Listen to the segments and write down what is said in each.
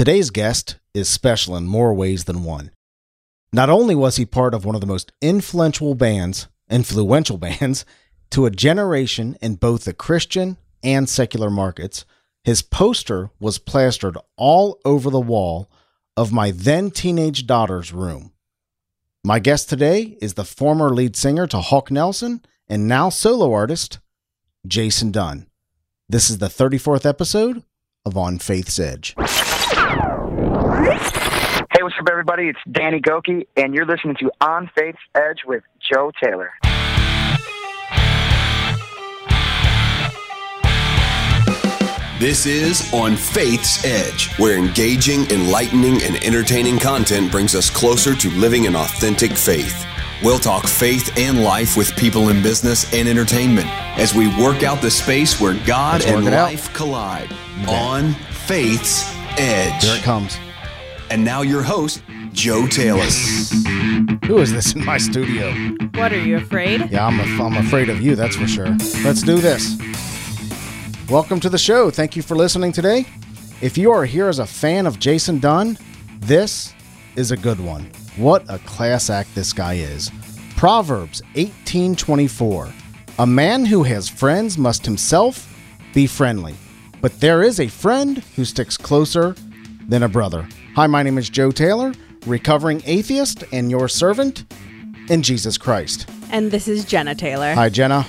Today's guest is special in more ways than one. Not only was he part of one of the most influential bands, influential bands, to a generation in both the Christian and secular markets, his poster was plastered all over the wall of my then teenage daughter's room. My guest today is the former lead singer to Hawk Nelson and now solo artist, Jason Dunn. This is the 34th episode of On Faith's Edge. Hey, what's up, everybody? It's Danny Gokey, and you're listening to On Faith's Edge with Joe Taylor. This is On Faith's Edge, where engaging, enlightening, and entertaining content brings us closer to living an authentic faith. We'll talk faith and life with people in business and entertainment as we work out the space where God Let's and work it out. life collide. On Faith's Edge. Here it comes. And now your host, Joe Taylor. Who is this in my studio? What are you afraid? Yeah, I'm, a, I'm afraid of you, that's for sure. Let's do this. Welcome to the show. Thank you for listening today. If you are here as a fan of Jason Dunn, this is a good one. What a class act this guy is. Proverbs 18:24. A man who has friends must himself be friendly, but there is a friend who sticks closer than a brother. Hi, my name is Joe Taylor, recovering atheist and your servant in Jesus Christ. And this is Jenna Taylor. Hi, Jenna.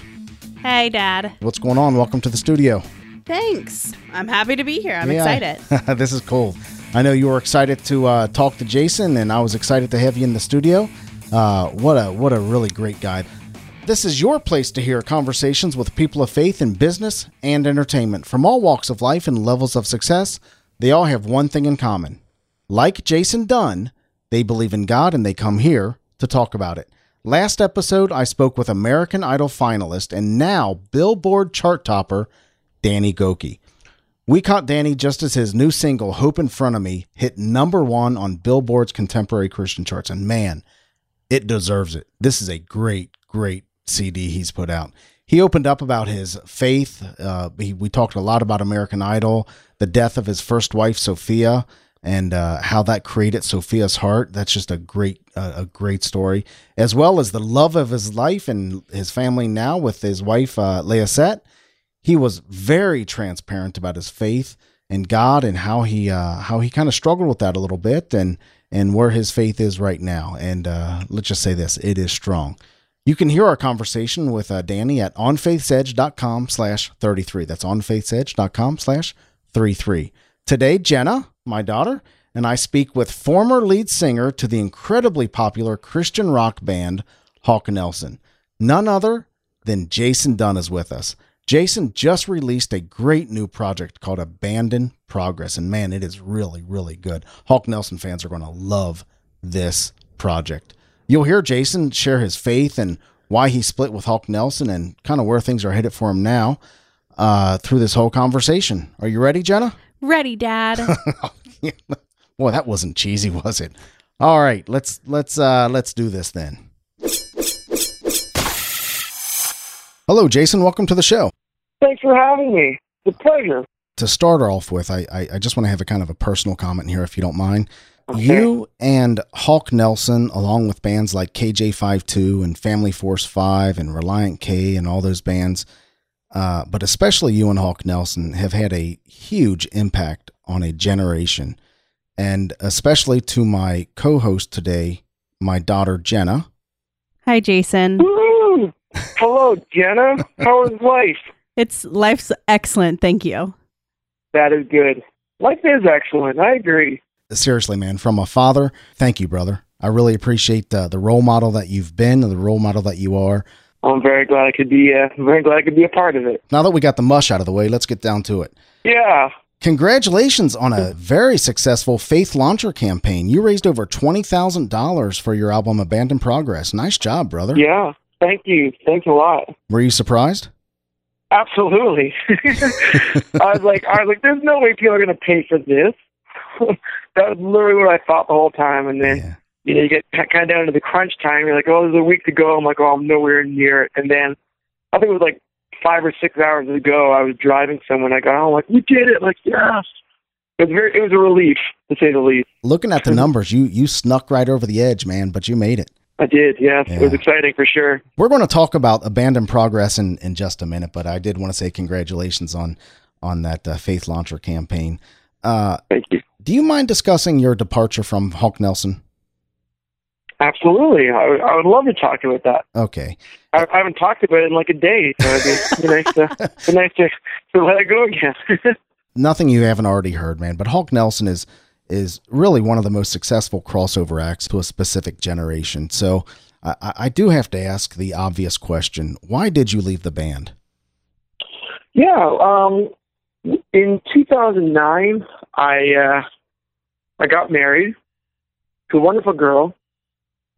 Hey, Dad. What's going on? Welcome to the studio. Thanks. I'm happy to be here. I'm Yeah. excited. this is cool. I know you were excited to uh, talk to Jason, and I was excited to have you in the studio. Uh, what a what a really great guy. This is your place to hear conversations with people of faith in business and entertainment from all walks of life and levels of success. They all have one thing in common. Like Jason Dunn, they believe in God and they come here to talk about it. Last episode, I spoke with American Idol finalist and now Billboard chart topper, Danny Gokey. We caught Danny just as his new single, Hope in Front of Me, hit number one on Billboard's contemporary Christian charts. And man, it deserves it. This is a great, great CD he's put out. He opened up about his faith. Uh, he, we talked a lot about American Idol, the death of his first wife, Sophia, and uh, how that created Sophia's heart. That's just a great, uh, a great story, as well as the love of his life and his family now with his wife, uh, Leyicet he was very transparent about his faith in God and how he uh, how he kind of struggled with that a little bit and and where his faith is right now. And uh, let's just say this: it is strong. You can hear our conversation with uh, Danny at onfaithsedge.com slash 33. That's onfaithsedge.com slash 33. Today, Jenna, my daughter, and I speak with former lead singer to the incredibly popular Christian rock band Hawk Nelson. None other than Jason Dunn is with us. Jason just released a great new project called Abandon Progress. And man, it is really, really good. Hawk Nelson fans are going to love this project. You'll hear Jason share his faith and why he split with Hawk Nelson and kind of where things are headed for him now uh, through this whole conversation. Are you ready, Jenna? Ready, Dad. Boy, that wasn't cheesy, was it? All right, let's let's uh let's do this then. Hello, Jason. Welcome to the show. Thanks for having me. It's a pleasure. to start off with, I, I, I just want to have a kind of a personal comment here, if you don't mind. You and Hawk Nelson, along with bands like KJ52 and Family Force 5 and Relient K and all those bands, uh, but especially you and Hawk Nelson, have had a huge impact on a generation. And especially to my co host today, my daughter Jenna. Hi, Jason. Woo! Hello, Jenna. How is life? It's life's excellent. Thank you. That is good. Life is excellent. I agree. Seriously, man, from a father, thank you, brother. I really appreciate uh, the role model that you've been and the role model that you are. I'm very glad I could be. Uh, very glad I could be a part of it. Now that we got the mush out of the way, let's get down to it. Yeah. Congratulations on a very successful Faith Launcher campaign. You raised over $20,000 for your album Abandoned Progress. Nice job, brother. Yeah. Thank you. Thanks a lot. Were you surprised? Absolutely. I was like, I was like, there's no way people are going to pay for this. that was literally what I thought the whole time. And then, Yeah. You know, you get kind of down to the crunch time. You're like, oh, there's a week to go. I'm like, oh, I'm nowhere near it. And then I think it was like five or six hours ago. I was driving somewhere. And I got, oh, like, we did it. Like, yes. it was very it was a relief to say the least. Looking at the numbers, you you snuck right over the edge, man, but you made it. I did, yes. It was exciting for sure. We're going to talk about abandoned progress in, in just a minute, but I did want to say congratulations on on that uh, Faith Launcher campaign. Uh, Thank you. do you mind discussing your departure from Hawk Nelson? Absolutely. I, would- love to talk about that. Okay, I, I haven't talked about it in like a day, so it'd be, nice to be nice to, to let it go again. nothing you haven't already heard, man. But Hawk Nelson is is really one of the most successful crossover acts to a specific generation. So I, I I do have to ask the obvious question: Why did you leave the band? Yeah, um, in 2009, I uh, I got married to a wonderful girl,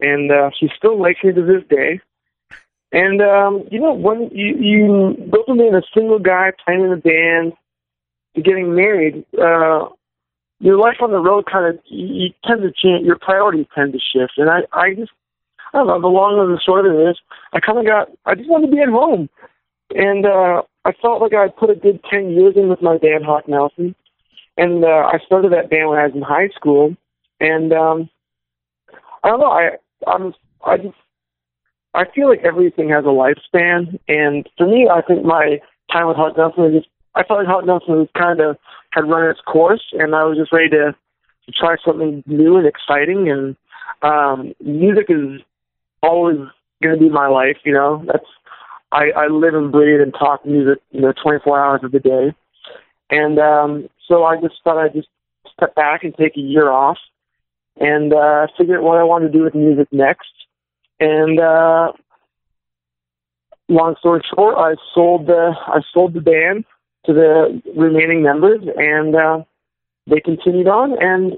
and uh, she still likes me to this day. And um, you know, when you you go from being a single guy playing in a band to getting married, uh, your life on the road kind of you, you tend to change. Your priorities tend to shift, and I I just I don't know. The long and the short of it is, I kind of got I just wanted to be at home, and uh, I felt like I put a good ten years in with my band Hawk Nelson, and uh, I started that band when I was in high school, and um, I don't know. I I'm I just I feel like everything has a lifespan, and for me, I think my time with Hawk Nelson was just I felt like Hawk Nelson was kind of had run its course, and I was just ready to, to try something new and exciting. And um, music is always going to be my life. You know, that's I, I live and breathe and talk music, you know, 24 hours of the day. And um, so I just thought I'd just step back and take a year off and uh, figure out what I want to do with music next. And uh, long story short, I sold the I sold the band to the remaining members, and uh, they continued on. And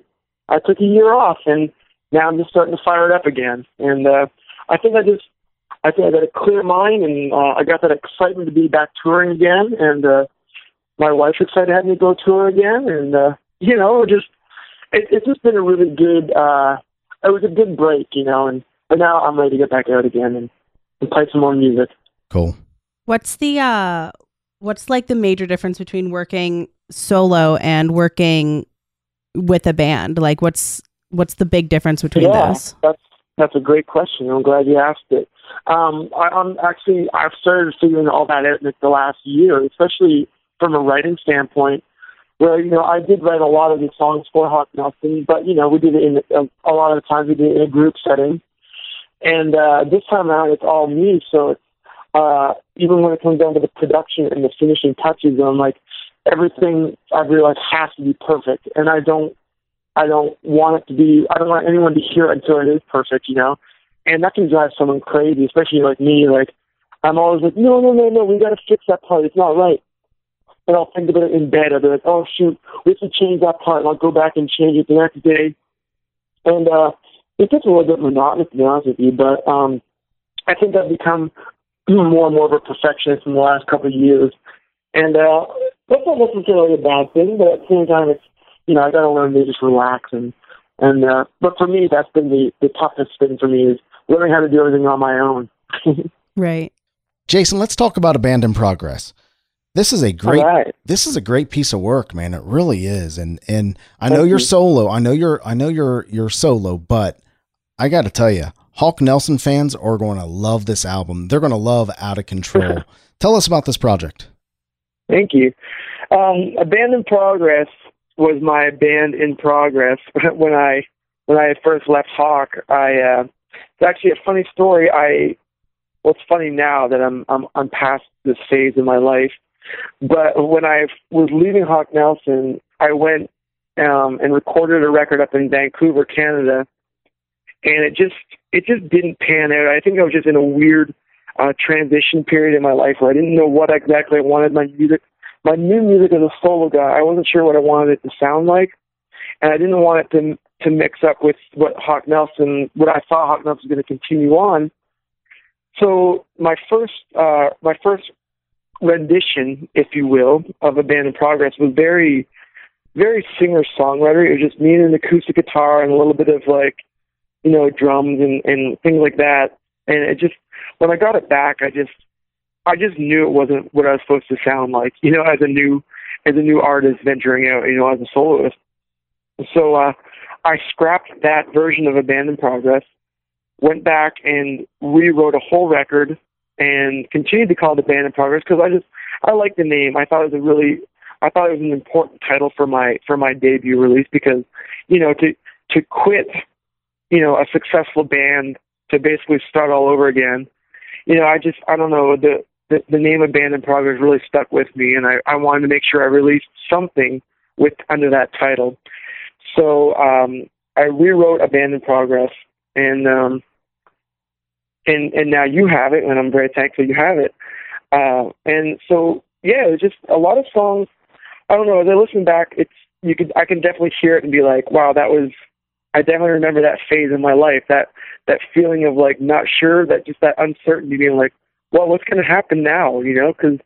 I took a year off, and now I'm just starting to fire it up again. And uh, I think I just I think I got a clear mind, and uh, I got that excitement to be back touring again. And uh, my wife's excited to have me go tour again, and uh, you know, just it, it's just been a really good. uh It was a good break, you know, and but now I'm ready to get back out again and, and play some more music. Cool. What's the uh what's like the major difference between working solo and working with a band? Like what's what's the big difference between yeah, those? that's that's a great question. I'm glad you asked it. Um, I, I'm actually I've started figuring all that out in the last year, especially from a writing standpoint. Where you know I did write a lot of the songs for Hawk Nelson, but you know we did it in a, a lot of times we did it in a group setting, and uh, this time around it's all me. So uh, even when it comes down to the production and the finishing touches, I'm like everything I've realized has to be perfect, and I don't I don't want it to be. I don't want anyone to hear it until it is perfect, you know. And that can drive someone crazy, especially like me. Like I'm always like, no, no, no, no, we got to fix that part. It's not right. And I'll think about it in bed. I'll be like, oh shoot, we have to change that part. And I'll go back and change it the next day. And uh, it gets a little bit monotonous to be honest with you. But um, I think I've become more and more of a perfectionist in the last couple of years. And uh, that's not necessarily a bad thing, but at the same time, it's you know, I got to learn to just relax and and uh, but for me, that's been the the toughest thing for me is learning how to do everything on my own. Right. Jason, let's talk about Abandoned Progress. This is a great right. this is a great piece of work, man. It really is. And and I know you're you. solo. I know you're I know you're you're solo, but I got to tell you, Hawk Nelson fans are going to love this album. They're going to love Out of Control. Tell us about this project. Thank you. Um, Abandoned Progress was my band in progress when I when I first left Hawk. I uh, it's actually a funny story. I well, funny now that I'm I'm I'm past this phase in my life. But when I was leaving Hawk Nelson, I went um, and recorded a record up in Vancouver, Canada, and it just it just didn't pan out. I think I was just in a weird uh, transition period in my life where I didn't know what exactly I wanted my music, my new music as a solo guy. I wasn't sure what I wanted it to sound like, and I didn't want it to to mix up with what Hawk Nelson, what I thought Hawk Nelson was going to continue on. So my first uh, my first rendition, if you will, of a band in progress was very very singer songwriter. It was just me and an acoustic guitar and a little bit of like you know drums and and things like that. And it just when I got it back, I just I just knew it wasn't what I was supposed to sound like. You know, as a new as a new artist venturing out, you know, as a soloist. So uh, I scrapped that version of Abandoned Progress, went back and rewrote a whole record, and continued to call A Band in Progress because I just I like the name. I thought it was a really I thought it was an important title for my for my debut release because you know to to quit you know a successful band to basically start all over again. You know, I just I don't know the the, the name in Progress really stuck with me, and I I wanted to make sure I released something with under that title. So um, I rewrote A Band in Progress, and um, and and now you have it, and I'm very thankful you have it. Uh, and so yeah, it's just a lot of songs. I don't know. As I listen back, it's you could I can definitely hear it and be like, wow, that was. I definitely remember that phase in my life, that that feeling of like not sure, that just that uncertainty, being like, well, what's going to happen now? You know, because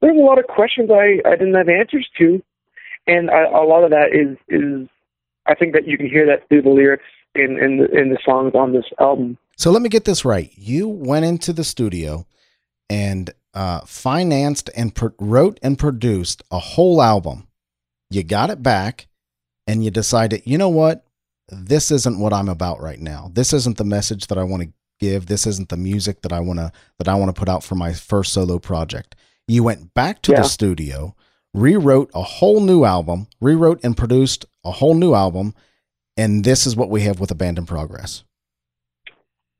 there's a lot of questions I I didn't have answers to, and I, a lot of that is is I think that you can hear that through the lyrics in in the, in the songs on this album. So let me get this right. You went into the studio and uh, financed and pro- wrote and produced a whole album. You got it back, and you decided, you know what? This isn't what I'm about right now. This isn't the message that I want to give. This isn't the music that I want to that I want to put out for my first solo project. You went back to Yeah. the studio, rewrote a whole new album, rewrote and produced a whole new album, and this is what we have with Abandoned progress.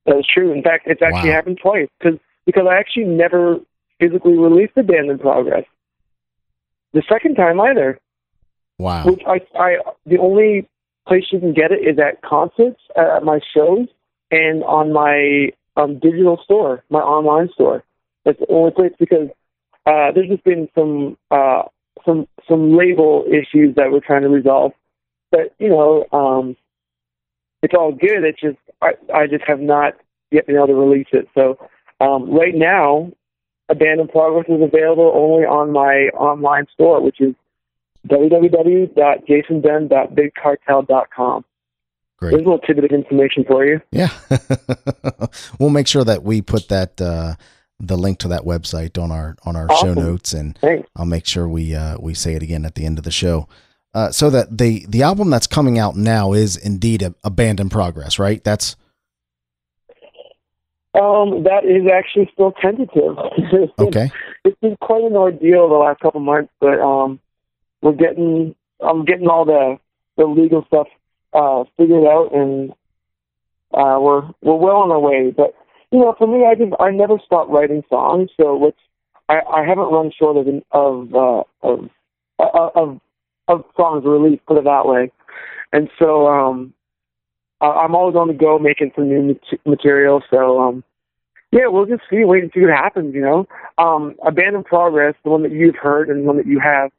That is true. In fact, it's actually Wow. happened twice because because I actually never physically released the band in progress. The second time either, Wow. which I I the only place you can get it is at concerts, uh, at my shows, and on my um, digital store, my online store. That's the only place because uh, there's just been some uh, some some label issues that we're trying to resolve. But you know, um, it's all good. It's just I, I just have not yet been able to release it. So um, right now, Abandoned progress is available only on my online store, which is www.jasondunn.bigcartel.com. Great. There's a little tidbit of information for you. Yeah. we'll make sure that we put that uh the link to that website on our on our show notes and Thanks. I'll make sure we uh we say it again at the end of the show. Uh so that the the album that's coming out now is indeed a, a band in progress, right? That's Um, that is actually still tentative. Okay. It's been quite an ordeal the last couple months, but um, we're getting I'm getting all the the legal stuff uh, figured out, and uh, we're we're well on our way. But you know, for me, I just I never stop writing songs, so it's I, I haven't run short of of uh, of, of of of songs released, put it that way. And so um, I, I'm always on the go making some new mat- material. So um, yeah, we'll just see, wait and see what happens. You know, um, a band in progress, the one that you've heard and the one that you have.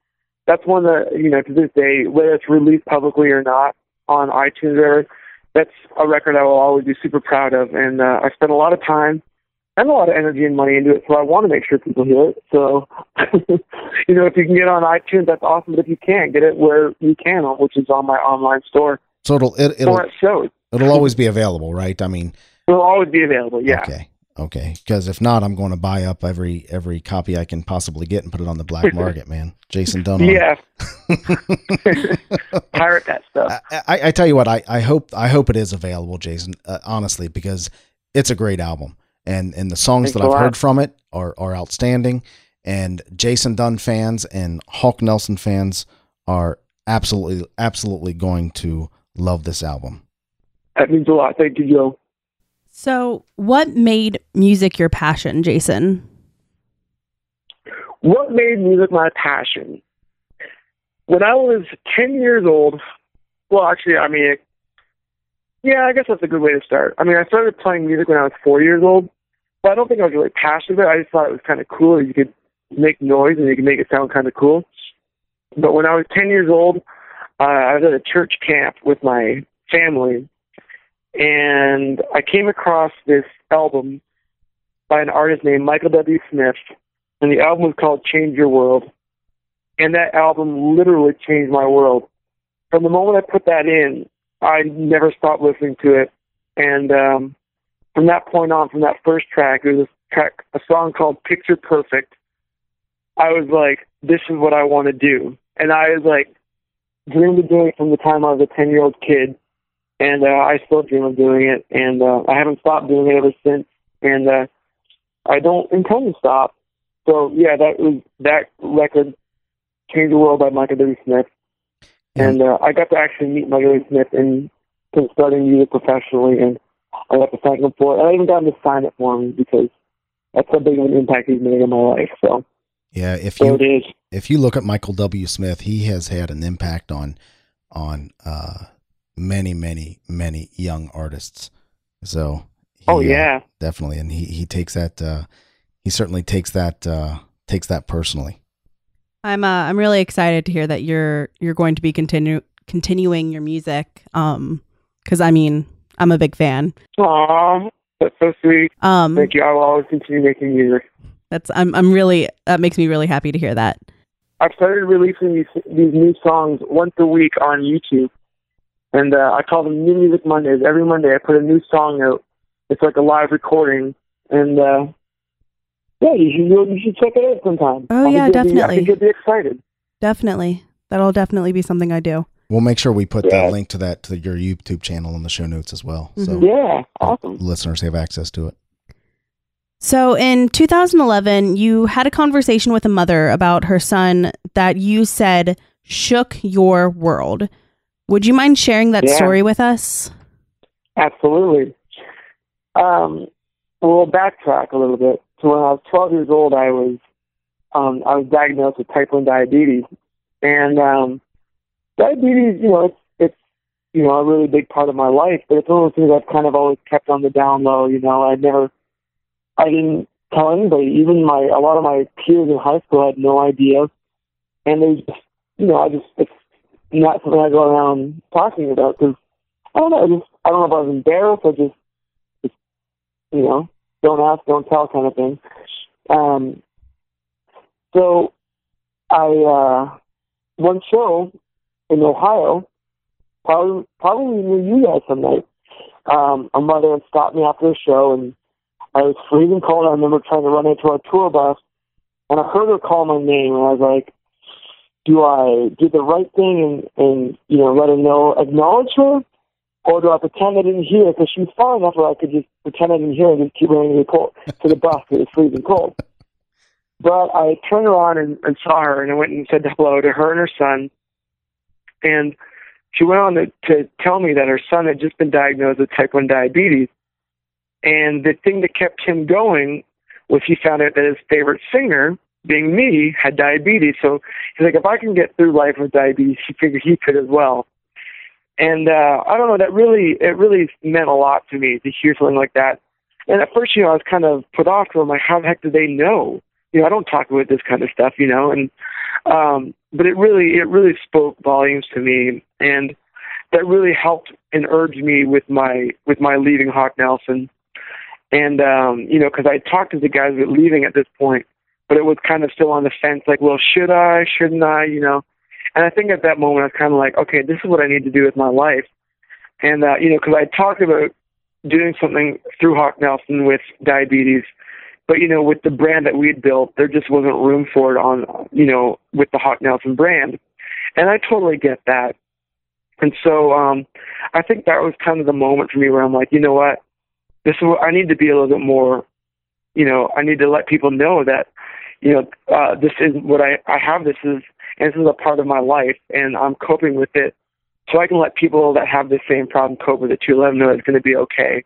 That's one that you know to this day, whether it's released publicly or not on iTunes or that's a record I will always be super proud of. And uh, I spent a lot of time and a lot of energy and money into it, so I want to make sure people hear it. So, you know, if you can get it on iTunes, that's awesome. But if you can't, get it where you can, which is on my online store So it'll it, it'll at shows. it'll always be available, right? I mean, It'll always be available. Yeah. okay. Okay. Because if not, I'm going to buy up every every copy I can possibly get and put it on the black market, man. Jason Dunn. on- Yeah. Pirate that stuff. I, I, I tell you what, I, I hope I hope it is available, Jason. Uh, honestly, because it's a great album, and and the songs Thanks that I've heard from it are are outstanding. And Jason Dunn fans and Hawk Nelson fans are absolutely absolutely going to love this album. That means a lot. Thank you, Joe. So, what made music your passion, Jason? What made music my passion? When I was 10 years old, well, actually, I mean, yeah, I guess that's a good way to start. I mean, I started playing music when I was four years old, but I don't think I was really passionate about it. I just thought it was kind of cool. You could make noise and you could make it sound kind of cool. But when I was 10 years old, uh, I was at a church camp with my family, and I came across this album by an artist named Michael W. Smith, and the album was called Change Your World. And that album literally changed my world. From the moment I put that in, I never stopped listening to it. And um, from that point on, from that first track, it was a track, a song called Picture Perfect. I was like, this is what I want to do. and I was like dreamed of doing it from the time I was a ten year old kid, and uh, I still dream of doing it, and uh, I haven't stopped doing it ever since, and uh, I don't intend to stop. So yeah, that was that record changed the world by Michael W. Smith, and uh, I got to actually meet Michael W. Smith and starting music professionally, and I got to thank him for it. I even got him to sign it for me because that's how big of an impact he's made in my life. So Yeah, if so you it is. if you look at Michael W. Smith, he has had an impact on on uh, many, many, many young artists. So, he, Oh uh, yeah, definitely, and he he takes that. Uh, he certainly takes that uh, takes that personally. I'm uh, I'm really excited to hear that you're you're going to be continue continuing your music. Um, because I mean I'm a big fan. Aw, that's so sweet. Um, Thank you. I will always continue making music. that's I'm I'm really that makes me really happy to hear that. I've started releasing these these new songs once a week on YouTube, and uh, I call them New Music Mondays. Every Monday, I put a new song out. It's like a live recording, and uh, yeah, you should you should check it out sometime. Oh, I yeah, you'll be- I definitely. think you'll be excited. Definitely, that'll definitely be something I do. We'll make sure we put Yeah. that link to that to your YouTube channel in the show notes as well, so Mhm. Yeah, awesome. listeners have access to it. So in 2011, you had a conversation with a mother about her son that you said shook your world. Would you mind sharing that Yeah. story with us? Absolutely. Um, we'll backtrack a little bit. So when I was 12 years old, I was um, I was diagnosed with type 1 diabetes, and um, diabetes, you know, it's it's you know a really big part of my life, but it's one of those things I've kind of always kept on the down low. You know, I never, I didn't tell anybody. Even my a lot of my peers in high school had no idea, and they just, you know, I just it's not something I go around talking about because I don't know. I just I don't know if I was embarrassed or just, just you know, don't ask, don't tell kind of thing. Um, so I uh, one show in Ohio, probably probably near you guys some night. Um, a mother stopped me after the show, and I was freezing cold. I remember trying to run into our tour bus, and I heard her call my name, and I was like, "Do I do the right thing and and you know let her know, acknowledge her, or do I pretend I didn't hear? Because she was far enough where I could just pretend I didn't hear and just keep running to the, cold, to the bus. Because it was freezing cold. But I turned around and, and saw her, and I went and said hello to her and her son. And she went on to, to tell me that her son had just been diagnosed with type 1 diabetes. And the thing that kept him going was he found out that his favorite singer, being me, had diabetes. So he's like, if I can get through life with diabetes, he figured he could as well. And uh, I don't know, that really, it really meant a lot to me to hear something like that. And at first, you know, I was kind of put off. 'cause I'm like, how the heck do they know? You know, I don't talk about this kind of stuff, you know. And um, but it really, it really spoke volumes to me, and that really helped and urged me with my with my leaving Hawk Nelson. And um, you know, because I talked to the guys about leaving at this point, but it was kind of still on the fence, like, well, should I, shouldn't I, you know? And I think at that moment I was kind of like, okay, this is what I need to do with my life. And uh, you know, because I talked about doing something through Hawk Nelson with diabetes, but you know, with the brand that we had built, there just wasn't room for it on, you know, with the Hawk Nelson brand. And I totally get that. And so um, I think that was kind of the moment for me where I'm like, you know what, this is I need to be a little bit more, you know, I need to let people know that, you know, uh, this is what I I have. This is and this is a part of my life, and I'm coping with it. So I can let people that have the same problem cope with it too. Let them know it's going to be okay.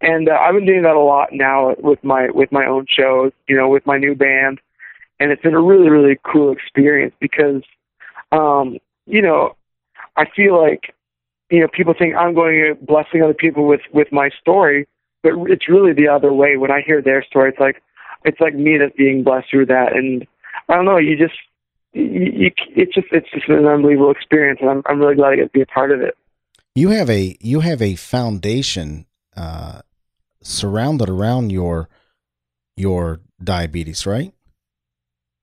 And uh, I've been doing that a lot now with my with my own shows, you know, with my new band, and it's been a really really cool experience because, um, you know, I feel like, you know, people think I'm going to blessing other people with with my story, but it's really the other way. When I hear their story, it's like it's like me that's being blessed through that, and I don't know. You just you, you it's just it's just an unbelievable experience, and I'm I'm really glad I get to be a part of it. You have a you have a foundation uh, surrounded around your your diabetes, right?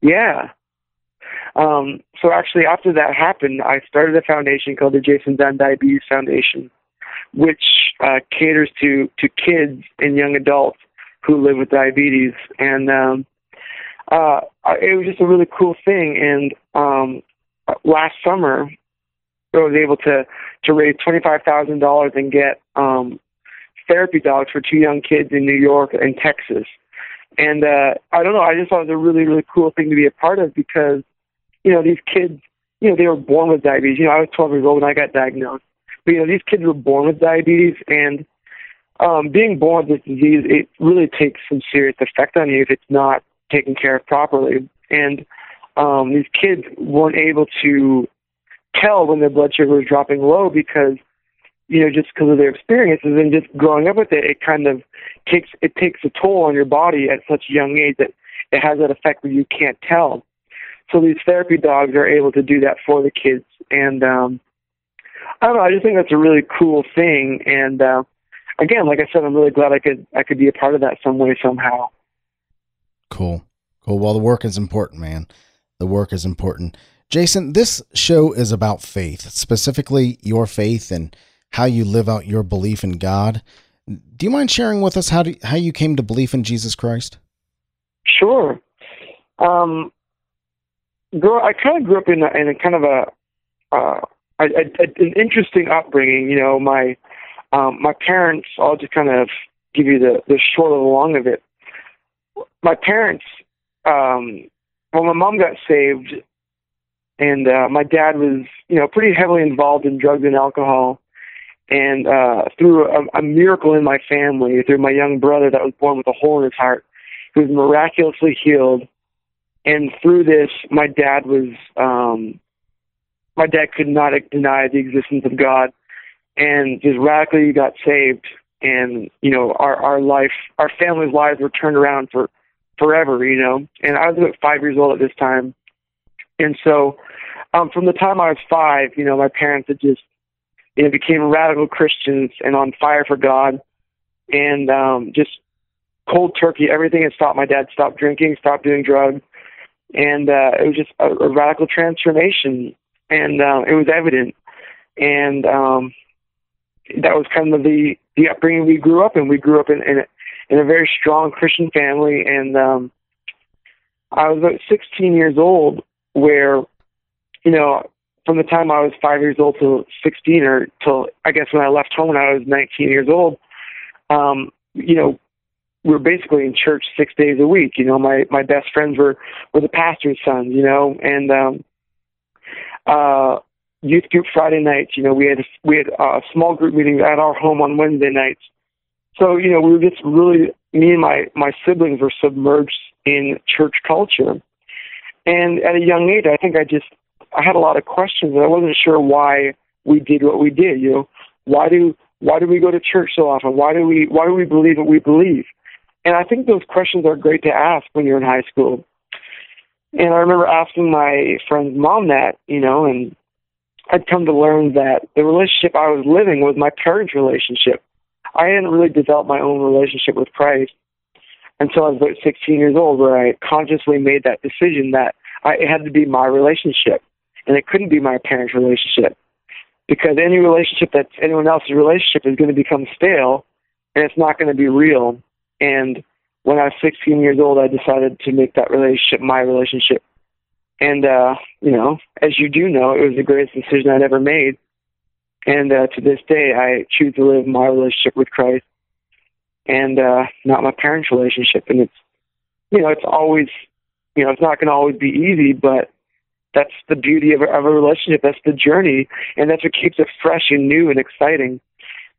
Yeah. Um, so actually, after that happened, I started a foundation called the Jason Dunn Diabetes Foundation, which uh, caters to to kids and young adults who live with diabetes, and um, uh, it was just a really cool thing. And um, last summer, I was able to to raise twenty five thousand dollars and get um, therapy dogs for two young kids in New York and Texas. And uh, I don't know, I just thought it was a really really cool thing to be a part of because you know these kids, you know, they were born with diabetes. You know, I was twelve years old when I got diagnosed. But you know, these kids were born with diabetes and um, being born with this disease, it really takes some serious effect on you if it's not taken care of properly. And um, these kids weren't able to tell when their blood sugar was dropping low because, you know, just because of their experiences and just growing up with it, it kind of takes it takes a toll on your body at such a young age that it has that effect where you can't tell. So these therapy dogs are able to do that for the kids, and um, I don't know. I just think that's a really cool thing, and uh, again, like I said, I'm really glad I could I could be a part of that some way somehow. Cool, cool. Well, the work is important, man. The work is important. Jason, this show is about faith, specifically your faith and how you live out your belief in God. Do you mind sharing with us how do, how you came to belief in Jesus Christ? Sure. Um, girl, I kind of grew up in a, in a kind of a, uh, a, a, an interesting upbringing. You know, my um, my parents, I'll just kind of give you the, the short and the long of it. My parents, um, well, my mom got saved, and uh, my dad was, you know, pretty heavily involved in drugs and alcohol. And uh, through a, a miracle in my family, through my young brother that was born with a hole in his heart, he was miraculously healed. And through this, my dad was, um, my dad could not deny the existence of God and just radically got saved. And you know our our life our family's lives were turned around for forever you know. And i was about five years old at this time. And so um from the time i was five you know my parents had just you know became radical christians and on fire for god. And um just cold turkey everything had stopped. My dad stopped drinking stopped doing drugs. And uh it was just a, a radical transformation. And uh, it was evident. And um that was kind of the the upbringing we grew up in. We grew up in in a, in a very strong Christian family, and um, I was about 16 years old, where you know from the time I was five years old till 16, or till I guess when I left home when I was 19 years old, um, you know, we were basically in church six days a week. You know, my my best friends were were the pastor's sons. You know, and um, uh, youth group Friday nights. You know, we had we had uh, small group meetings at our home on Wednesday nights. So you know, we were just really me and my my siblings were submerged in church culture. And at a young age, I think I just I had a lot of questions, and I wasn't sure why we did what we did. You know, why do why do we go to church so often? Why do we why do we believe what we believe? And I think those questions are great to ask when you're in high school. And I remember asking my friend's mom that, you know, and I'd come to learn that the relationship I was living was my parents' relationship. I hadn't really developed my own relationship with Christ until I was about 16 years old, where I consciously made that decision that I, it had to be my relationship, and it couldn't be my parents' relationship, because any relationship that's anyone else's relationship is going to become stale, and it's not going to be real. And when I was 16 years old, I decided to make that relationship my relationship. And uh, you know, as you do know, it was the greatest decision I'd ever made. And uh, to this day, I choose to live my relationship with Christ, and uh, not my parents' relationship. And it's, you know, it's always, you know, it's not going to always be easy, but that's the beauty of a, of a relationship. That's the journey, and that's what keeps it fresh and new and exciting.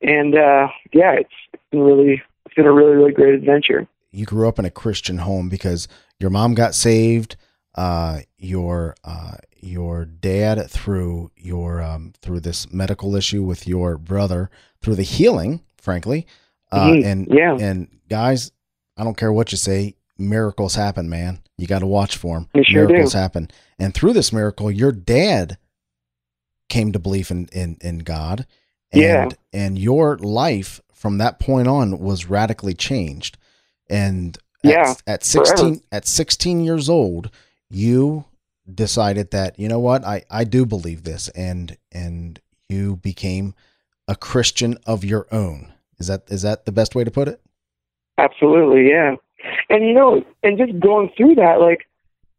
And uh, yeah, it's, it's been really, it's been a really, really great adventure. You grew up in a Christian home because your mom got saved uh, your uh, your dad through your um, through this medical issue with your brother through the healing, frankly, uh, mm-hmm. and yeah, and guys, I don't care what you say, miracles happen, man. You got to watch for them. Sure miracles do. happen, and through this miracle, your dad came to believe in in, in God, and yeah. and your life from that point on was radically changed, and yeah, at, at sixteen forever. at sixteen years old you decided that you know what I I do believe this and and you became a Christian of your own. Is that is that the best way to put it? Absolutely, yeah. And you know, and just going through that, like,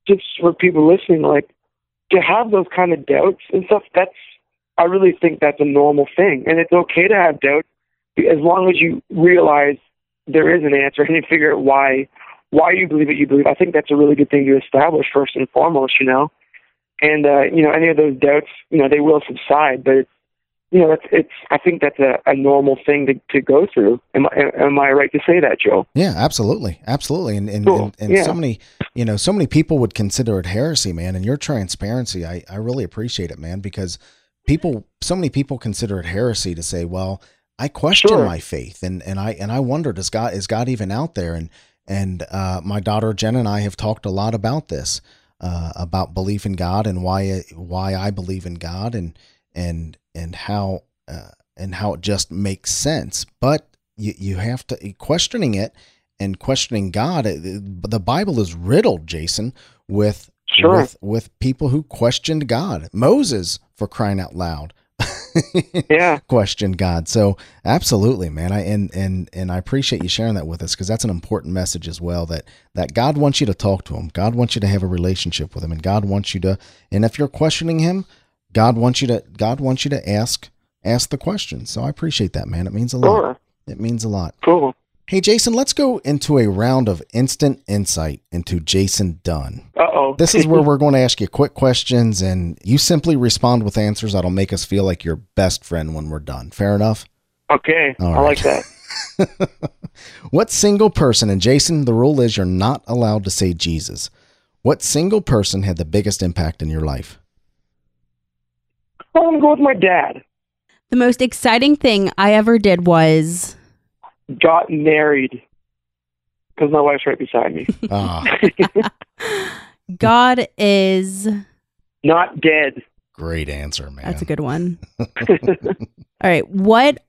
just for people listening, like, to have those kind of doubts and stuff, that's I really think that's a normal thing, and it's okay to have doubts as long as you realize there is an answer and you figure out why why you believe what you believe. I think that's a really good thing to establish first and foremost, you know. And uh, you know, any of those doubts, you know, they will subside, but it's you know, it's it's. I think that's a, a normal thing to, to go through. Am I am I right to say that, Joe? Yeah, absolutely, absolutely. And and, Cool. and, and Yeah. so many, you know, so many people would consider it heresy, man. And your transparency, I I really appreciate it, man, because people, so many people consider it heresy to say, well, I question Sure. my faith, and and I and I wondered, is God is God even out there? And and uh, my daughter Jen and I have talked a lot about this, uh, about belief in God and why why I believe in God, and and and how uh, and how it just makes sense. But you you have to questioning it and questioning God. it- The Bible is riddled, Jason, with Sure. with with people who questioned God. Moses, for crying out loud, Yeah. questioned God. So absolutely, man. I and and and I appreciate you sharing that with us because that's an important message as well. That that God wants you to talk to Him. God wants you to have a relationship with Him, and God wants you to. And if you're questioning Him, God wants you to. God wants you to ask ask the question. So I appreciate that, man. It means a lot. Sure. It means a lot. Cool. Hey, Jason, let's go into a round of instant insight into Jason Dunn. Uh oh. This is where we're going to ask you quick questions, and you simply respond with answers that'll make us feel like your best friend when we're done. Fair enough? okay. All I right. like that. What single person, and Jason, the rule is you're not allowed to say Jesus. What single person had the biggest impact in your life? I'm gonna go with my dad. The most exciting thing I ever did was Got married because my wife's right beside me. Ah, God is. Not dead. great answer, man. That's a good one. All right. What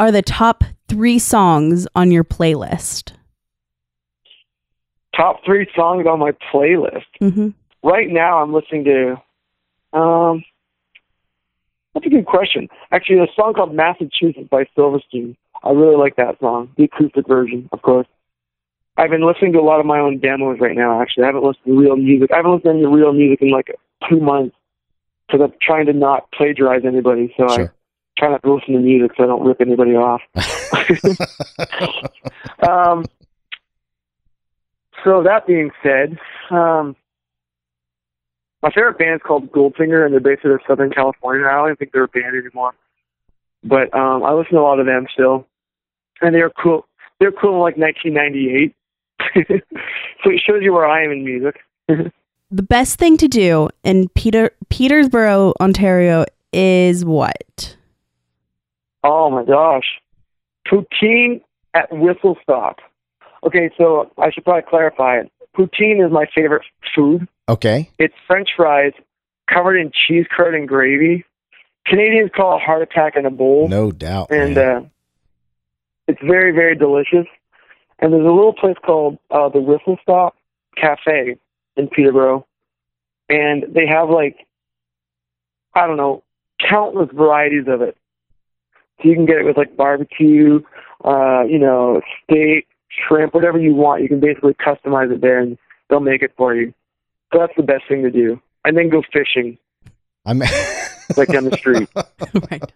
are the top three songs on your playlist? Top three songs on my playlist. hmm right now I'm listening to um that's a good question. Actually there's a song called Massachusetts by Silverstein. I really like that song. The acoustic version, of course. I've been listening to a lot of my own demos right now, actually. I haven't listened to real music. I haven't listened to any real music in like two months because I'm trying to not plagiarize anybody. So Sure. I try not to listen to music so I don't rip anybody off. um, so that being said, um, my favorite band is called Goldfinger, and they're based out of Southern California. I don't even think they're a band anymore, but um, I listen to a lot of them still, and they're cool. They're cool in like 1998, so it shows you where I am in music. The best thing to do in Peter Peterborough, Ontario, is what? Oh my gosh. Poutine at Whistle Stop. Okay, so I should probably clarify it. Poutine is my favorite food. Okay. It's French fries covered in cheese curd and gravy. Canadians call it heart attack in a bowl. No doubt. and uh, it's very, very delicious. And there's a little place called uh, the Whistle Stop Cafe in Peterborough, and they have like I don't know countless varieties of it. So you can get it with like barbecue, uh, you know, steak, shrimp, whatever you want. You can basically customize it there, and they'll make it for you. So that's the best thing to do. And then go fishing, I'm like down the street. right.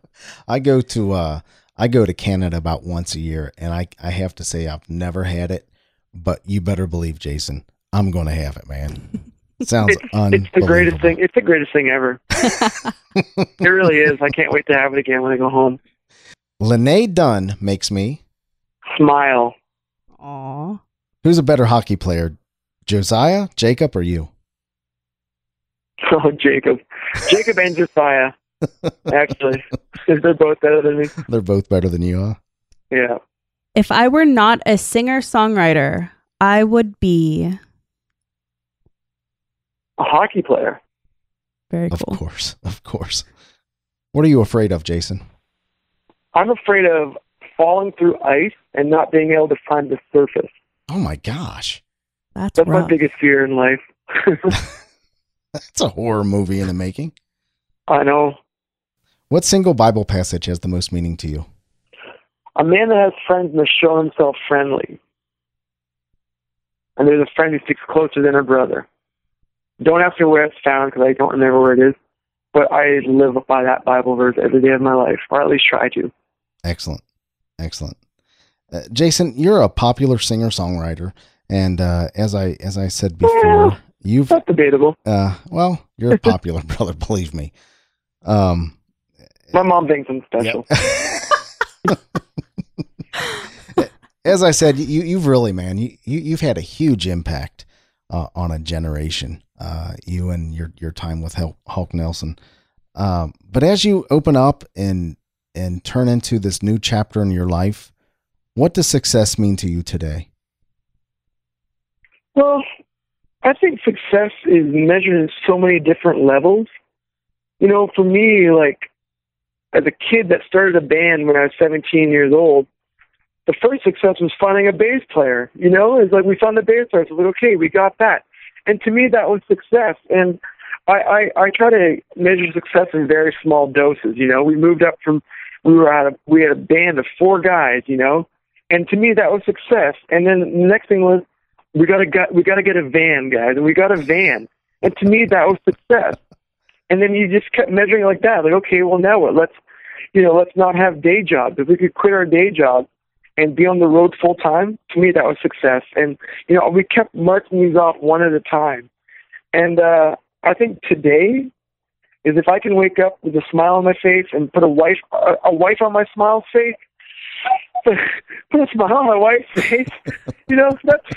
I go to uh I go to Canada about once a year and I I have to say I've never had it, but you better believe Jason, I'm going to have it, man. It sounds It's, it's the greatest thing. It's the greatest thing ever. it really is. I can't wait to have it again when I go home. Lene Dunn makes me. Smile. Aw. Who's a better hockey player? Josiah, Jacob, or you? Oh, Jacob. Jacob and Josiah. Actually, they're both better than me. They're both better than you, huh? Yeah. If I were not a singer songwriter, I would be A hockey player. very Of course, of course. What are you afraid of, Jason? I'm afraid of falling through ice and not being able to find the surface. Oh my gosh. That's That's my biggest fear in life. That's a horror movie in the making. I know. What single Bible passage has the most meaning to you? A man that has friends must show himself friendly. And there's a friend who sticks closer than a brother. Don't ask me where it's found because I don't remember where it is. But I live by that Bible verse every day of my life, or at least try to. Excellent, excellent. Uh, Jason, you're a popular singer songwriter, and uh, as I as I said before, Well, you've That's debatable. uh, well, you're a popular brother, believe me. Um, My mom thinks I'm special. as I said, you you've really, man, you, you you've had a huge impact uh, on a generation. Uh, you and your your time with Hul- Hawk Nelson. Um, but as you open up and and turn into this new chapter in your life, what does success mean to you today? Well, I think success is measured in so many different levels. You know, for me, like as a kid that started a band when I was 17 years old, the first success was finding a bass player. You know, it's like we found a bass player. So like, okay, we got that. And to me, that was success. And I, I, I try to measure success in very small doses. You know, we moved up from we were out of we had a band of four guys. You know, and to me that was success. And then the next thing was we gotta get we gotta get a van, guys, and we got a van. And to me that was success. And then you just kept measuring like that, like okay, well now what? Let's you know, let's not have day jobs. If we could quit our day job and be on the road full time, to me that was success. And you know, we kept marking these off one at a time. And uh I think today is if I can wake up with a smile on my face and put a wife a, a wife on my smile face, put a smile on my wife's face, you know, that's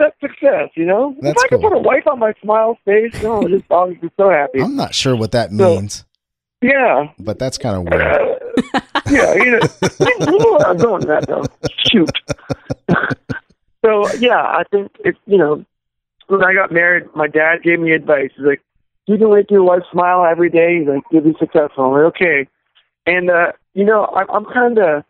that's success, you know. That's if I could cool. put a wife on my smile face, no, dog would be so happy. I'm not sure what that So- means, Yeah. but that's kind of weird. Uh, yeah, you know, I'm going that though. Shoot. so yeah, I think it's you know, when I got married, my dad gave me advice. He's like, "You can make your wife smile every day. He's like, you'll be successful." I'm like, okay. And uh, you know, I, I'm kind of,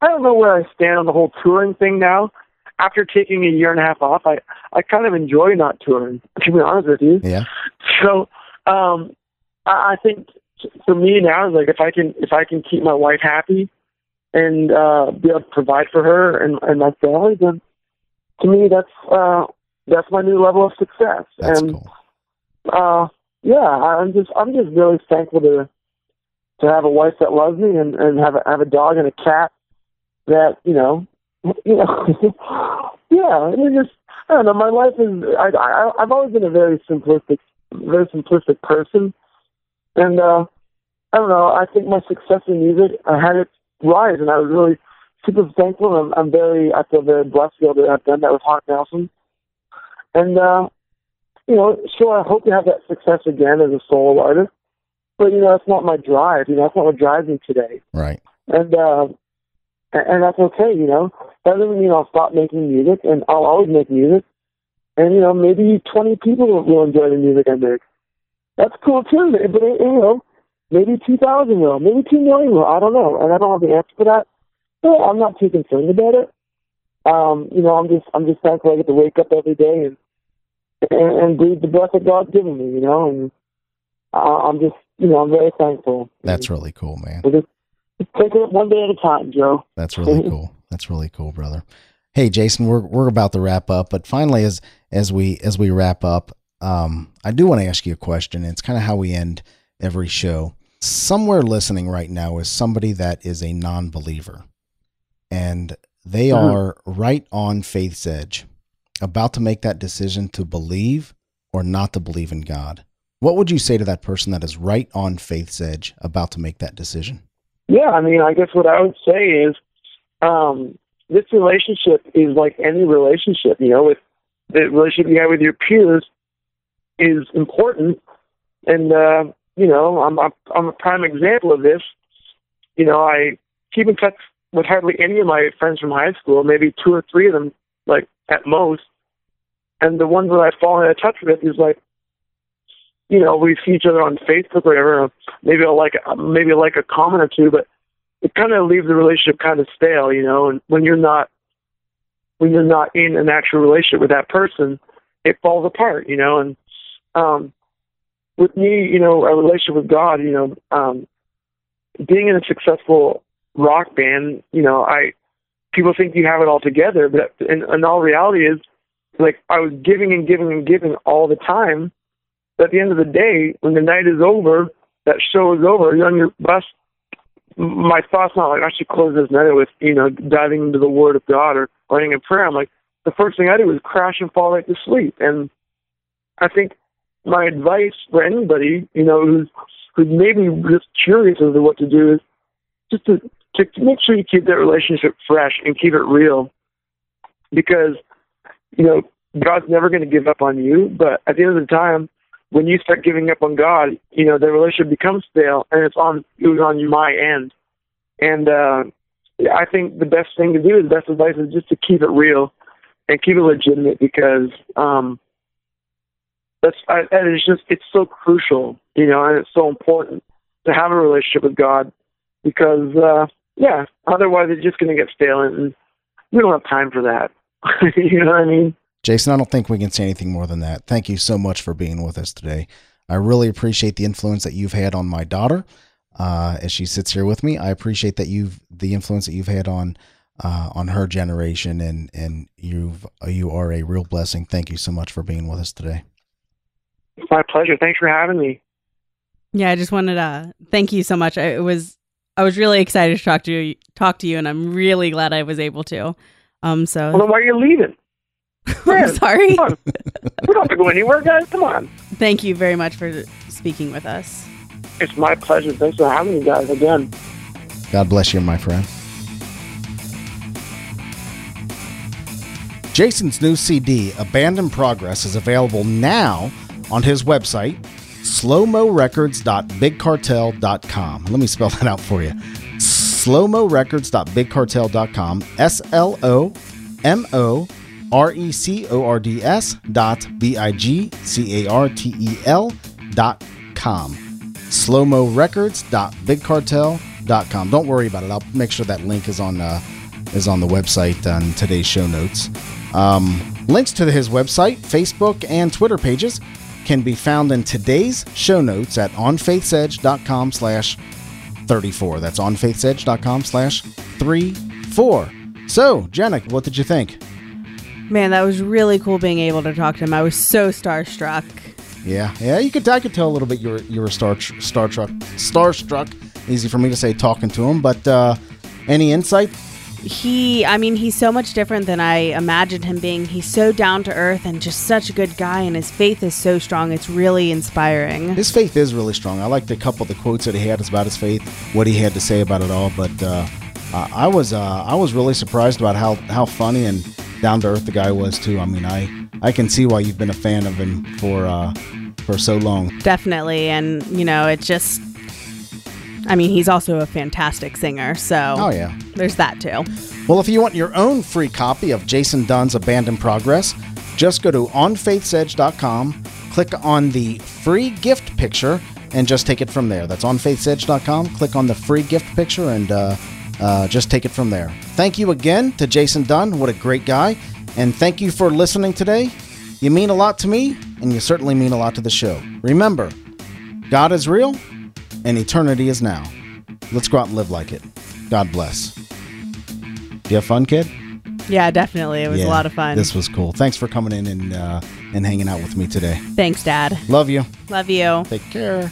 I don't know where I stand on the whole touring thing now. After taking a year and a half off, I I kind of enjoy not touring. To be honest with you. Yeah, So, um, I, I think for me now, like if I can if I can keep my wife happy and uh, be able to provide for her and, and my family, then to me that's uh, that's my new level of success. that's and cool. uh, yeah, I'm just I'm just really thankful to to have a wife that loves me and, and have a have a dog and a cat that you know you know yeah it just I don't know my life is I, I I've always been a very simplistic very simplistic person and uh I don't know I think my success in music I had it rise and I was really super thankful and I'm, I'm very I feel very blessed to be able to have done that with Hawk Nelson and uh you know, sure, I hope to have that success again as a solo artist. But you know, that's not my drive. You know, that's not what drives me today. Right. And uh, and and that's okay. You know, that doesn't mean I'll stop making music, and I'll always make music. And you know, maybe twenty people will- will enjoy the music I make. That's cool too. But you know, maybe two thousand will, maybe two million will. I don't know, and I don't have the answer for that. So I'm not too concerned about it. Um, you know, I'm just I'm just thankful I get to wake up every day and and, and breathe the breath that God's given me, you know, and uh, I'm just, you know, I'm very thankful. That's really cool, man. We're just, taking it one day at a time, Joe. That's really cool. That's really cool, brother. Hey, Jason, we're we're about to wrap up, but finally, as as we as we wrap up, um, I do want to ask you a question. It's kind of how we end every show. Somewhere listening right now is somebody that is a non-believer, and they Mhm. are right on faith's edge, about to make that decision to believe or not to believe in God. What would you say to that person that is right on faith's edge, about to make that decision? Yeah, I mean, I guess what I would say is um, this relationship is like any relationship, you know, with the relationship you have with your peers is important. And, uh, you know, I'm, I'm, I'm a prime example of this. You know, I keep in touch with hardly any of my friends from high school, maybe two or three of them, like at most. And the ones that I've fallen of touch with is like, you know, we see each other on Facebook or whatever. Maybe I'll like maybe I'll like a comment or two, but it kind of leaves the relationship kind of stale, you know. And when you're not when you're not in an actual relationship with that person, it falls apart, you know. And um, with me, you know, a relationship with God, you know, um, being in a successful rock band, you know, I people think you have it all together, but in, in all reality is like I was giving and giving and giving all the time At the end of the day, when the night is over, that show is over, you're on your bus. My thoughts not like I should close this night with you know diving into the Word of God or writing a prayer. I'm like the first thing I do is crash and fall right to sleep. And I think my advice for anybody you know who's who's maybe just curious as to what to do is just to to make sure you keep that relationship fresh and keep it real, because you know God's never going to give up on you. But at the end of the time, when you start giving up on God, you know the relationship becomes stale, and it's on it was on my end. And uh, I think the best thing to do, the best advice is just to keep it real and keep it legitimate because um, that's I, and it's just it's so crucial, you know, and it's so important to have a relationship with God because uh, yeah, otherwise it's just going to get stale, and we don't have time for that. you know what I mean? Jason, I don't think we can say anything more than that. Thank you so much for being with us today. I really appreciate the influence that you've had on my daughter uh, as she sits here with me. I appreciate that you've the influence that you've had on uh, on her generation, and and you've you are a real blessing. Thank you so much for being with us today. It's my pleasure. Thanks for having me. Yeah, I just wanted to thank you so much. I, it was I was really excited to talk to you, talk to you, and I'm really glad I was able to. Um, so Well, then why are you leaving? I'm sorry. Come on. we don't have to go anywhere, guys. Come on. Thank you very much for speaking with us. It's my pleasure. Thanks for having me, guys, again. God bless you, my friend. Jason's new CD, Abandoned Progress, is available now on his website, slowmorecords.bigcartel.com. Let me spell that out for you. slowmorecords.bigcartel.com. S L O M O R E C O R D S dot B I G C A R T E L dot com. Slowmo Records dot BigCartel dot com. Don't worry about it. I'll make sure that link is on uh, is on the website on today's show notes. Um, links to his website, Facebook, and Twitter pages can be found in today's show notes at onfaithsedge.com slash 34. That's onfaithsedge.com slash 34. So, Janik, what did you think? Man, that was really cool being able to talk to him. I was so starstruck. Yeah, yeah, you could I could tell a little bit you were you were star star truck starstruck. Easy for me to say talking to him, but uh, any insight? He, I mean, he's so much different than I imagined him being. He's so down to earth and just such a good guy, and his faith is so strong. It's really inspiring. His faith is really strong. I liked a couple of the quotes that he had about his faith, what he had to say about it all. But uh, I was uh, I was really surprised about how how funny and down to earth the guy was too. I mean, I I can see why you've been a fan of him for uh, for so long. Definitely, and you know, it just. I mean, he's also a fantastic singer, so Oh yeah. there's that too. Well, if you want your own free copy of Jason Dunn's Abandoned Progress, just go to onfaithsedge.com, click on the free gift picture, and just take it from there. That's onfaithsedge.com. Click on the free gift picture and uh, uh, just take it from there. Thank you again to Jason Dunn. What a great guy. And thank you for listening today. You mean a lot to me, and you certainly mean a lot to the show. Remember, God is real, and eternity is now. Let's go out and live like it. God bless. You have fun, kid? Yeah, definitely. It was Yeah, a lot of fun. This was cool. Thanks for coming in and uh, and hanging out with me today. Thanks, Dad. Love you. Love you. Take care.